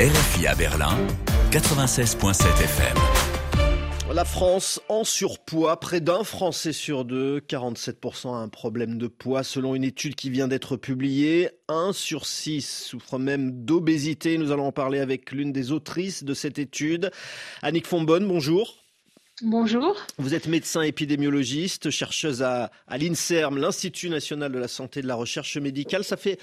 RFI à Berlin, 96.7 FM. La France en surpoids, près d'un Français sur deux, 47% a un problème de poids selon une étude qui vient d'être publiée. Un sur six souffre même d'obésité. Nous allons en parler avec l'une des autrices de cette étude, Annick Fonbonne. Bonjour. Bonjour. Vous êtes médecin épidémiologiste, chercheuse à, à l'INSERM, l'Institut national de la santé et de la recherche médicale. Ça fait,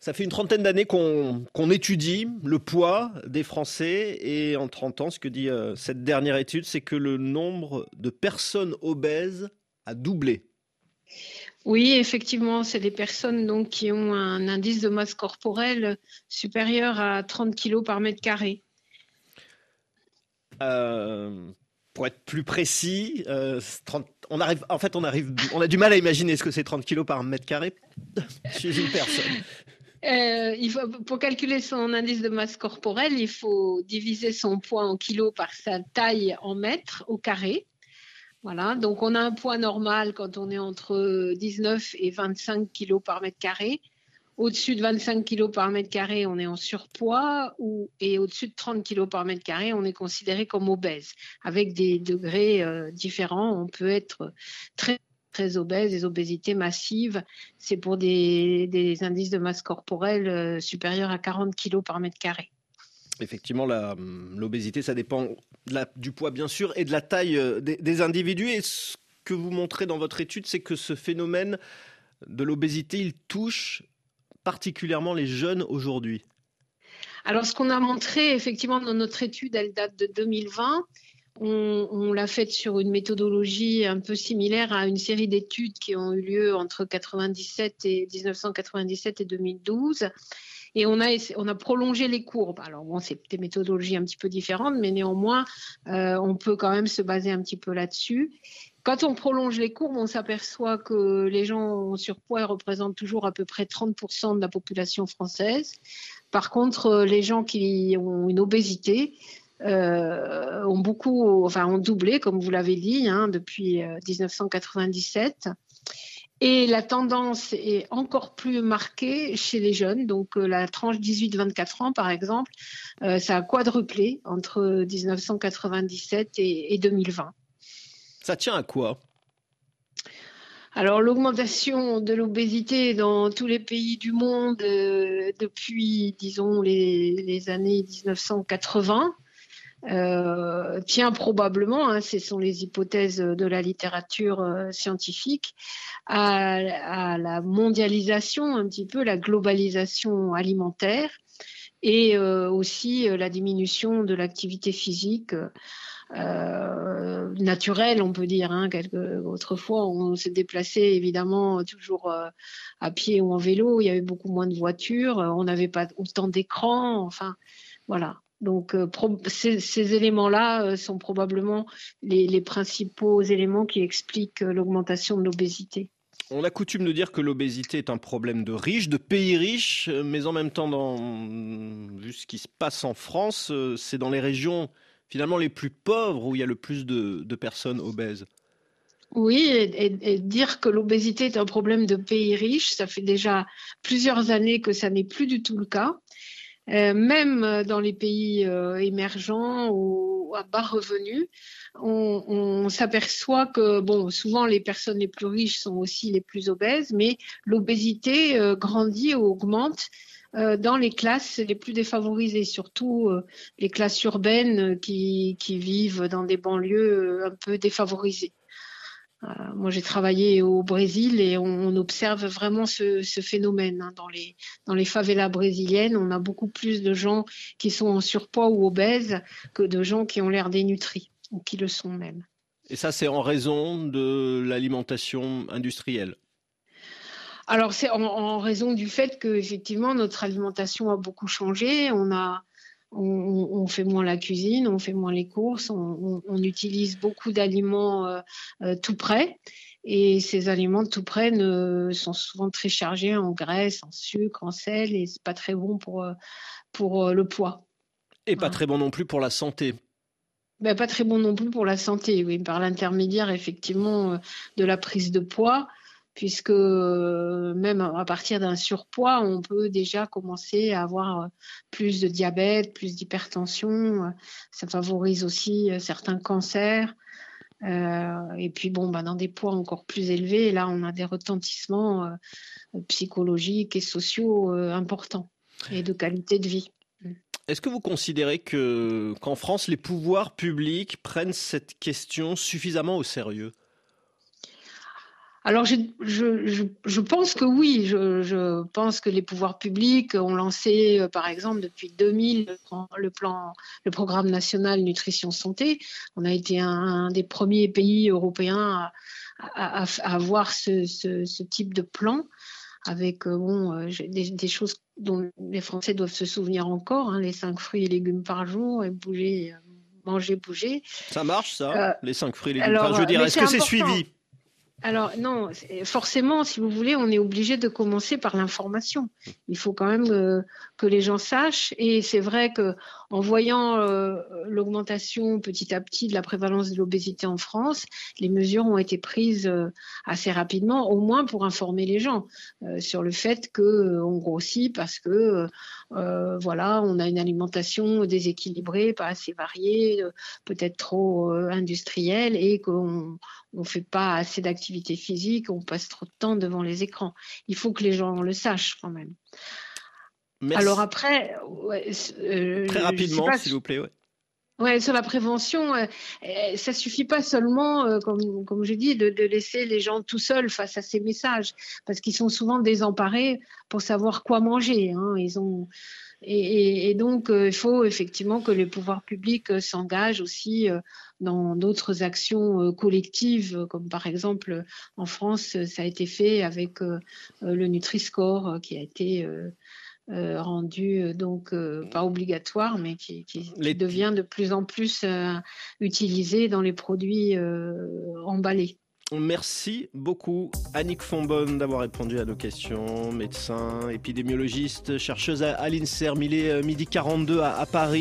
ça fait une trentaine d'années qu'on étudie le poids des Français et en 30 ans, ce que dit euh, cette dernière étude, c'est que le nombre de personnes obèses a doublé. Oui, effectivement, c'est des personnes donc, qui ont un indice de masse corporelle supérieur à 30 kg par mètre carré. Euh, pour être plus précis, euh, on arrive, en fait, on arrive, on a du mal à imaginer ce que c'est 30 kg par mètre carré chez une personne. Euh, il faut, pour calculer son indice de masse corporelle, il faut diviser son poids en kilos par sa taille en mètres au carré. Voilà, donc on a un poids normal quand on est entre 19 et 25 kilos par mètre carré. Au-dessus de 25 kg par mètre carré, on est en surpoids et au-dessus de 30 kg par mètre carré, on est considéré comme obèse. Avec des degrés euh, différents, on peut être très très obèse, des obésités massives. C'est pour des, indices de masse corporelle euh, supérieurs à 40 kg par mètre carré. Effectivement, l'obésité, ça dépend du poids, bien sûr, et de la taille euh, des individus. Et ce que vous montrez dans votre étude, c'est que ce phénomène de l'obésité, il touche particulièrement les jeunes aujourd'hui Alors, ce qu'on a montré effectivement dans notre étude, elle date de 2020. On, l'a faite sur une méthodologie un peu similaire à une série d'études qui ont eu lieu entre 97 et 1997 et 2012. Et on a, on a prolongé les courbes. Alors bon, c'est des méthodologies un petit peu différentes, mais néanmoins, euh, on peut quand même se baser un petit peu là-dessus. Quand on prolonge les courbes, on s'aperçoit que les gens en surpoids représentent toujours à peu près 30% de la population française. Par contre, euh, les gens qui ont une obésité euh, ont beaucoup, enfin, ont doublé, comme vous l'avez dit, hein, depuis 1997. Euh, Et la tendance est encore plus marquée chez les jeunes. Donc, la tranche 18-24 ans, par exemple, ça a quadruplé entre 1997 et 2020. Ça tient à quoi? Alors l'augmentation de l'obésité dans tous les pays du monde euh, depuis, disons, les, années 1980 euh, tient probablement, hein, ce sont les hypothèses de la littérature euh, scientifique, à, la mondialisation, un petit peu la globalisation alimentaire et aussi la diminution de l'activité physique euh, naturel, on peut dire. Hein, autrefois, on s'est déplacé évidemment toujours euh, à pied ou en vélo. Il y avait beaucoup moins de voitures. On n'avait pas autant d'écrans. Enfin, voilà. Donc, euh, ces, éléments-là sont probablement les, principaux éléments qui expliquent l'augmentation de l'obésité. On a coutume de dire que l'obésité est un problème de riches, de pays riches, mais en même temps, vu ce qui se passe en France, c'est dans les régions finalement les plus pauvres où il y a le plus de, personnes obèses. Oui, et, dire que l'obésité est un problème de pays riches, ça fait déjà plusieurs années que ça n'est plus du tout le cas. Euh, même dans les pays euh, émergents ou à bas revenus, on, s'aperçoit que bon, souvent les personnes les plus riches sont aussi les plus obèses, mais l'obésité euh, grandit ou augmente euh, dans les classes les plus défavorisées, surtout euh, les classes urbaines qui, vivent dans des banlieues euh, un peu défavorisées. moi, j'ai travaillé au Brésil et on, observe vraiment ce, phénomène. Hein. Dans, les, dans les favelas brésiliennes, on a beaucoup plus de gens qui sont en surpoids ou obèses que de gens qui ont l'air dénutris, ou qui le sont même. Et ça, c'est en raison de l'alimentation industrielle alors c'est en, raison du fait que effectivement notre alimentation a beaucoup changé. On a on, fait moins la cuisine, on fait moins les courses, on, utilise beaucoup d'aliments euh, euh, tout près. Et ces aliments tout près ne, sont souvent très chargés en graisse, en sucre, en sel, et c'est pas très bon pour, euh, pour le poids. Et pas très bon non plus pour la santé. Ben, pas très bon non plus pour la santé, oui, par l'intermédiaire effectivement de la prise de poids puisque même à partir d'un surpoids, on peut déjà commencer à avoir plus de diabète, plus d'hypertension. Ça favorise aussi certains cancers. et puis bon, bah, dans des poids encore plus élevés, là, on a des retentissements psychologiques et sociaux importants et de qualité de vie. Est-ce que vous considérez que qu'en France, les pouvoirs publics prennent cette question suffisamment au sérieux? Alors, je, je, je, pense que oui. Je, pense que les pouvoirs publics ont lancé, euh, par exemple, depuis 2000, le, plan, le programme national nutrition santé. On a été un, des premiers pays européens à, avoir ce, ce, type de plan avec euh, bon, euh, des, choses dont les Français doivent se souvenir encore, hein, les cinq fruits et légumes par jour et bouger, manger, bouger. Ça marche ça, les cinq fruits et légumes par jour. Je veux dire, est-ce que c'est suivi? Alors non, forcément, si vous voulez, on est obligé de commencer par l'information. Il faut quand même euh, que les gens sachent. Et c'est vrai que en voyant euh, l'augmentation petit à petit de la prévalence de l'obésité en France, les mesures ont été prises euh, assez rapidement, au moins pour informer les gens sur le fait que on grossit parce que voilà, on a une alimentation déséquilibrée, pas assez variée, peut-être trop industrielle, et qu'on on fait pas assez d'activité physique, on passe trop de temps devant les écrans. Il faut que les gens le sachent quand même. Alors après, euh, très rapidement, s'il vous plaît. Ouais. sur la prévention, euh, euh, ça suffit pas seulement, comme, comme j'ai dit, de, laisser les gens tout seuls face à ces messages, parce qu'ils sont souvent désemparés pour savoir quoi manger. Hein. Ils ont, et, donc, il faut effectivement que les pouvoirs publics s'engagent aussi dans d'autres actions collectives, comme par exemple en France, ça a été fait avec le Nutri-Score qui a été euh, rendu euh, donc euh, pas obligatoire, mais qui, devient de plus en plus utilisé dans les produits emballés. Merci beaucoup Annick Fonbonne d'avoir répondu à nos questions, médecin, épidémiologiste, chercheuse à, l'INSERM. Il est midi 42 à Paris.